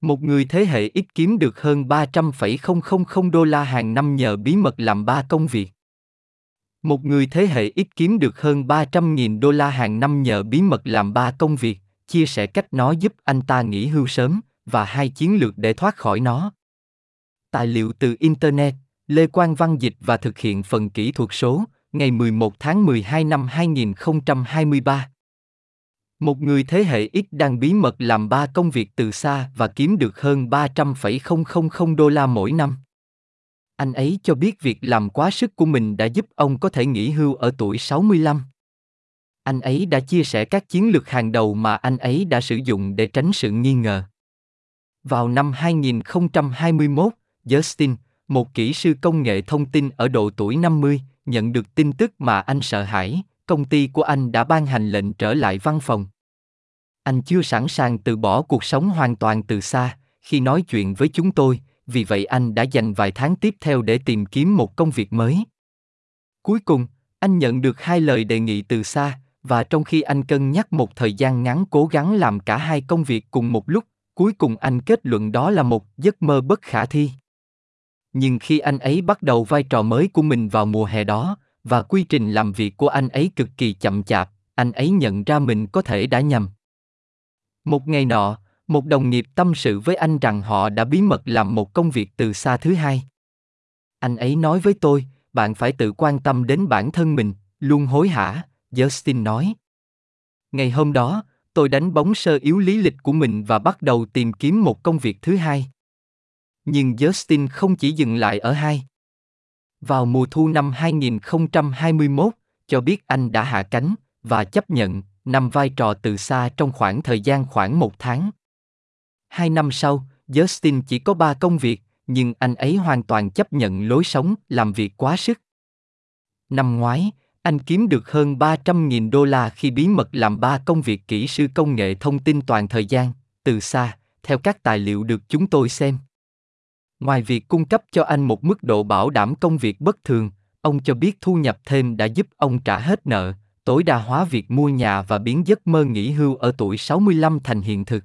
Một người thế hệ ít kiếm được hơn 300,000 đô la hàng năm nhờ bí mật làm ba công việc. Một người thế hệ ít kiếm được hơn 300.000 đô la hàng năm nhờ bí mật làm ba công việc, chia sẻ cách nó giúp anh ta nghỉ hưu sớm, và hai chiến lược để thoát khỏi nó. Tài liệu từ Internet, Lê Quang Văn dịch và thực hiện phần kỹ thuật số, ngày 11 tháng 12 năm 2023. Một người thế hệ ít đang bí mật làm ba công việc từ xa và kiếm được hơn 300,000 đô la mỗi năm. Anh ấy cho biết việc làm quá sức của mình đã giúp ông có thể nghỉ hưu ở tuổi 65. Anh ấy đã chia sẻ các chiến lược hàng đầu mà anh ấy đã sử dụng để tránh sự nghi ngờ. Vào năm 2021, Justin, một kỹ sư công nghệ thông tin ở độ tuổi 50, nhận được tin tức mà anh sợ hãi, công ty của anh đã ban hành lệnh trở lại văn phòng. Anh chưa sẵn sàng từ bỏ cuộc sống hoàn toàn từ xa, khi nói chuyện với chúng tôi, vì vậy anh đã dành vài tháng tiếp theo để tìm kiếm một công việc mới. Cuối cùng, anh nhận được hai lời đề nghị từ xa, và trong khi anh cân nhắc một thời gian ngắn cố gắng làm cả hai công việc cùng một lúc, cuối cùng anh kết luận đó là một giấc mơ bất khả thi. Nhưng khi anh ấy bắt đầu vai trò mới của mình vào mùa hè đó, và quy trình làm việc của anh ấy cực kỳ chậm chạp, anh ấy nhận ra mình có thể đã nhầm. Một ngày nọ, một đồng nghiệp tâm sự với anh rằng họ đã bí mật làm một công việc từ xa thứ hai. Anh ấy nói với tôi, bạn phải tự quan tâm đến bản thân mình, luôn hối hả, Justin nói. Ngày hôm đó, tôi đánh bóng sơ yếu lý lịch của mình và bắt đầu tìm kiếm một công việc thứ hai. Nhưng Justin không chỉ dừng lại ở hai. Vào mùa thu năm 2021, cho biết anh đã hạ cánh và chấp nhận nằm vai trò từ xa trong khoảng thời gian khoảng một tháng. Hai năm sau, Justin chỉ có ba công việc, nhưng anh ấy hoàn toàn chấp nhận lối sống làm việc quá sức. Năm ngoái, anh kiếm được hơn 300.000 đô la khi bí mật làm ba công việc kỹ sư công nghệ thông tin toàn thời gian, từ xa, theo các tài liệu được chúng tôi xem. Ngoài việc cung cấp cho anh một mức độ bảo đảm công việc bất thường, ông cho biết thu nhập thêm đã giúp ông trả hết nợ, tối đa hóa việc mua nhà và biến giấc mơ nghỉ hưu ở tuổi 65 thành hiện thực.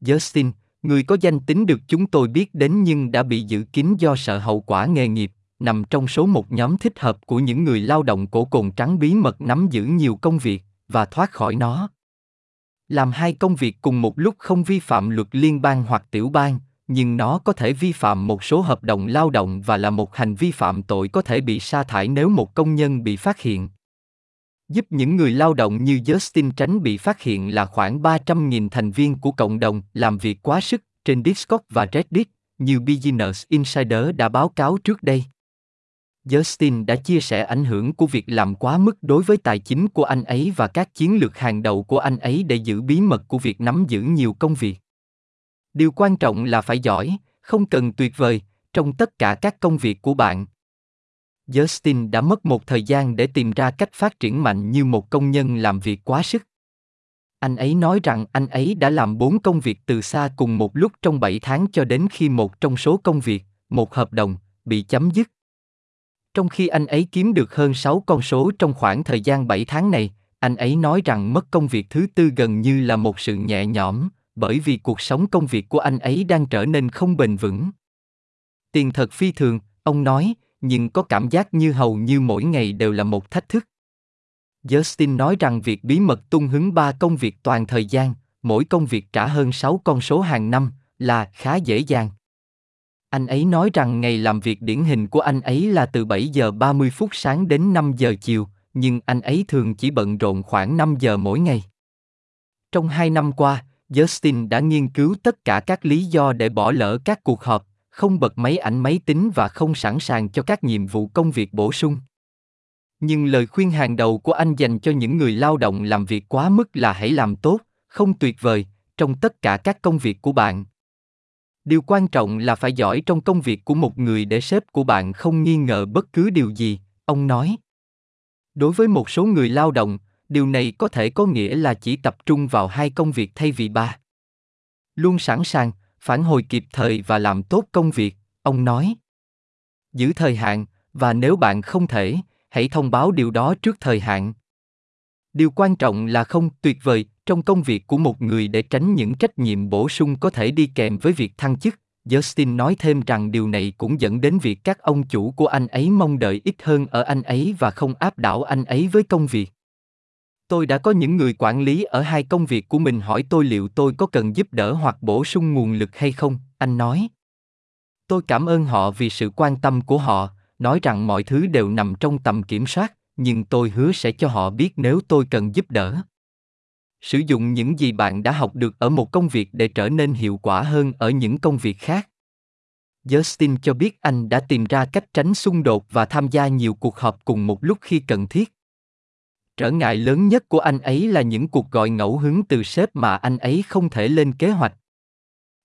Justin, người có danh tính được chúng tôi biết đến nhưng đã bị giữ kín do sợ hậu quả nghề nghiệp, nằm trong số một nhóm thích hợp của những người lao động cổ cồn trắng bí mật nắm giữ nhiều công việc và thoát khỏi nó. Làm hai công việc cùng một lúc không vi phạm luật liên bang hoặc tiểu bang, nhưng nó có thể vi phạm một số hợp đồng lao động và là một hành vi phạm tội có thể bị sa thải nếu một công nhân bị phát hiện. Giúp những người lao động như Justin tránh bị phát hiện là khoảng 300.000 thành viên của cộng đồng làm việc quá sức trên Discord và Reddit, như Business Insider đã báo cáo trước đây. Justin đã chia sẻ ảnh hưởng của việc làm quá mức đối với tài chính của anh ấy và các chiến lược hàng đầu của anh ấy để giữ bí mật của việc nắm giữ nhiều công việc. Điều quan trọng là phải giỏi, không cần tuyệt vời, trong tất cả các công việc của bạn. Justin đã mất một thời gian để tìm ra cách phát triển mạnh như một công nhân làm việc quá sức. Anh ấy nói rằng anh ấy đã làm bốn công việc từ xa cùng một lúc trong 7 tháng cho đến khi một trong số công việc, một hợp đồng, bị chấm dứt. Trong khi anh ấy kiếm được hơn 6 con số trong khoảng thời gian 7 tháng này, anh ấy nói rằng mất công việc thứ tư gần như là một sự nhẹ nhõm, bởi vì cuộc sống công việc của anh ấy đang trở nên không bền vững. Tiền thật phi thường, ông nói, nhưng có cảm giác như hầu như mỗi ngày đều là một thách thức. Justin nói rằng việc bí mật tung hứng ba công việc toàn thời gian, mỗi công việc trả hơn 6 con số hàng năm, là khá dễ dàng. Anh ấy nói rằng ngày làm việc điển hình của anh ấy là từ 7 giờ 30 phút sáng đến 5 giờ chiều, nhưng anh ấy thường chỉ bận rộn khoảng 5 giờ mỗi ngày. Trong hai năm qua, Justin đã nghiên cứu tất cả các lý do để bỏ lỡ các cuộc họp, không bật máy ảnh máy tính và không sẵn sàng cho các nhiệm vụ công việc bổ sung. Nhưng lời khuyên hàng đầu của anh dành cho những người lao động làm việc quá mức là hãy làm tốt, không tuyệt vời, trong tất cả các công việc của bạn. Điều quan trọng là phải giỏi trong công việc của một người để sếp của bạn không nghi ngờ bất cứ điều gì, ông nói. Đối với một số người lao động, điều này có thể có nghĩa là chỉ tập trung vào hai công việc thay vì ba. Luôn sẵn sàng, phản hồi kịp thời và làm tốt công việc, ông nói. Giữ thời hạn, và nếu bạn không thể, hãy thông báo điều đó trước thời hạn. Điều quan trọng là không tuyệt vời trong công việc của một người để tránh những trách nhiệm bổ sung có thể đi kèm với việc thăng chức. Justin nói thêm rằng điều này cũng dẫn đến việc các ông chủ của anh ấy mong đợi ít hơn ở anh ấy và không áp đảo anh ấy với công việc. Tôi đã có những người quản lý ở hai công việc của mình hỏi tôi liệu tôi có cần giúp đỡ hoặc bổ sung nguồn lực hay không, anh nói. Tôi cảm ơn họ vì sự quan tâm của họ, nói rằng mọi thứ đều nằm trong tầm kiểm soát, nhưng tôi hứa sẽ cho họ biết nếu tôi cần giúp đỡ. Sử dụng những gì bạn đã học được ở một công việc để trở nên hiệu quả hơn ở những công việc khác. Justin cho biết anh đã tìm ra cách tránh xung đột và tham gia nhiều cuộc họp cùng một lúc khi cần thiết. Trở ngại lớn nhất của anh ấy là những cuộc gọi ngẫu hứng từ sếp mà anh ấy không thể lên kế hoạch.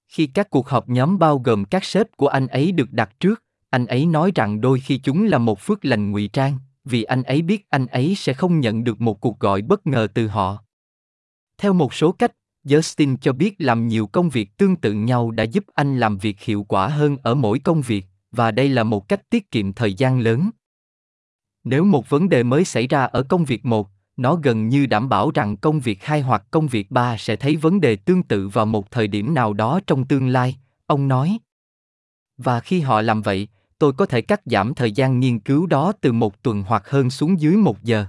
Khi các cuộc họp nhóm bao gồm các sếp của anh ấy được đặt trước, anh ấy nói rằng đôi khi chúng là một phước lành ngụy trang, vì anh ấy biết anh ấy sẽ không nhận được một cuộc gọi bất ngờ từ họ. Theo một số cách, Justin cho biết làm nhiều công việc tương tự nhau đã giúp anh làm việc hiệu quả hơn ở mỗi công việc, và đây là một cách tiết kiệm thời gian lớn. Nếu một vấn đề mới xảy ra ở công việc một, nó gần như đảm bảo rằng công việc hai hoặc công việc ba sẽ thấy vấn đề tương tự vào một thời điểm nào đó trong tương lai, ông nói. Và khi họ làm vậy, tôi có thể cắt giảm thời gian nghiên cứu đó từ một tuần hoặc hơn xuống dưới một giờ.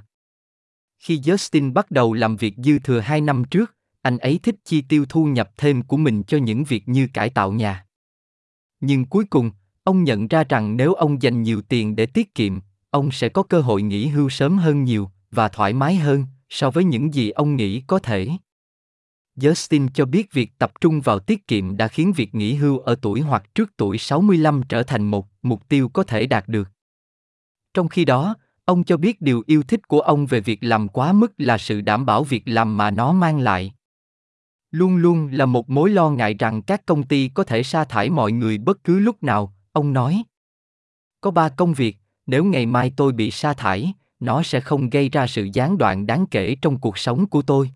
Khi Justin bắt đầu làm việc dư thừa hai năm trước, anh ấy thích chi tiêu thu nhập thêm của mình cho những việc như cải tạo nhà. Nhưng cuối cùng, ông nhận ra rằng nếu ông dành nhiều tiền để tiết kiệm, ông sẽ có cơ hội nghỉ hưu sớm hơn nhiều và thoải mái hơn so với những gì ông nghĩ có thể. Justin cho biết việc tập trung vào tiết kiệm đã khiến việc nghỉ hưu ở tuổi hoặc trước tuổi 65 trở thành một mục tiêu có thể đạt được. Trong khi đó, ông cho biết điều yêu thích của ông về việc làm quá mức là sự đảm bảo việc làm mà nó mang lại. Luôn luôn là một mối lo ngại rằng các công ty có thể sa thải mọi người bất cứ lúc nào, ông nói. Có ba công việc, nếu ngày mai tôi bị sa thải, nó sẽ không gây ra sự gián đoạn đáng kể trong cuộc sống của tôi.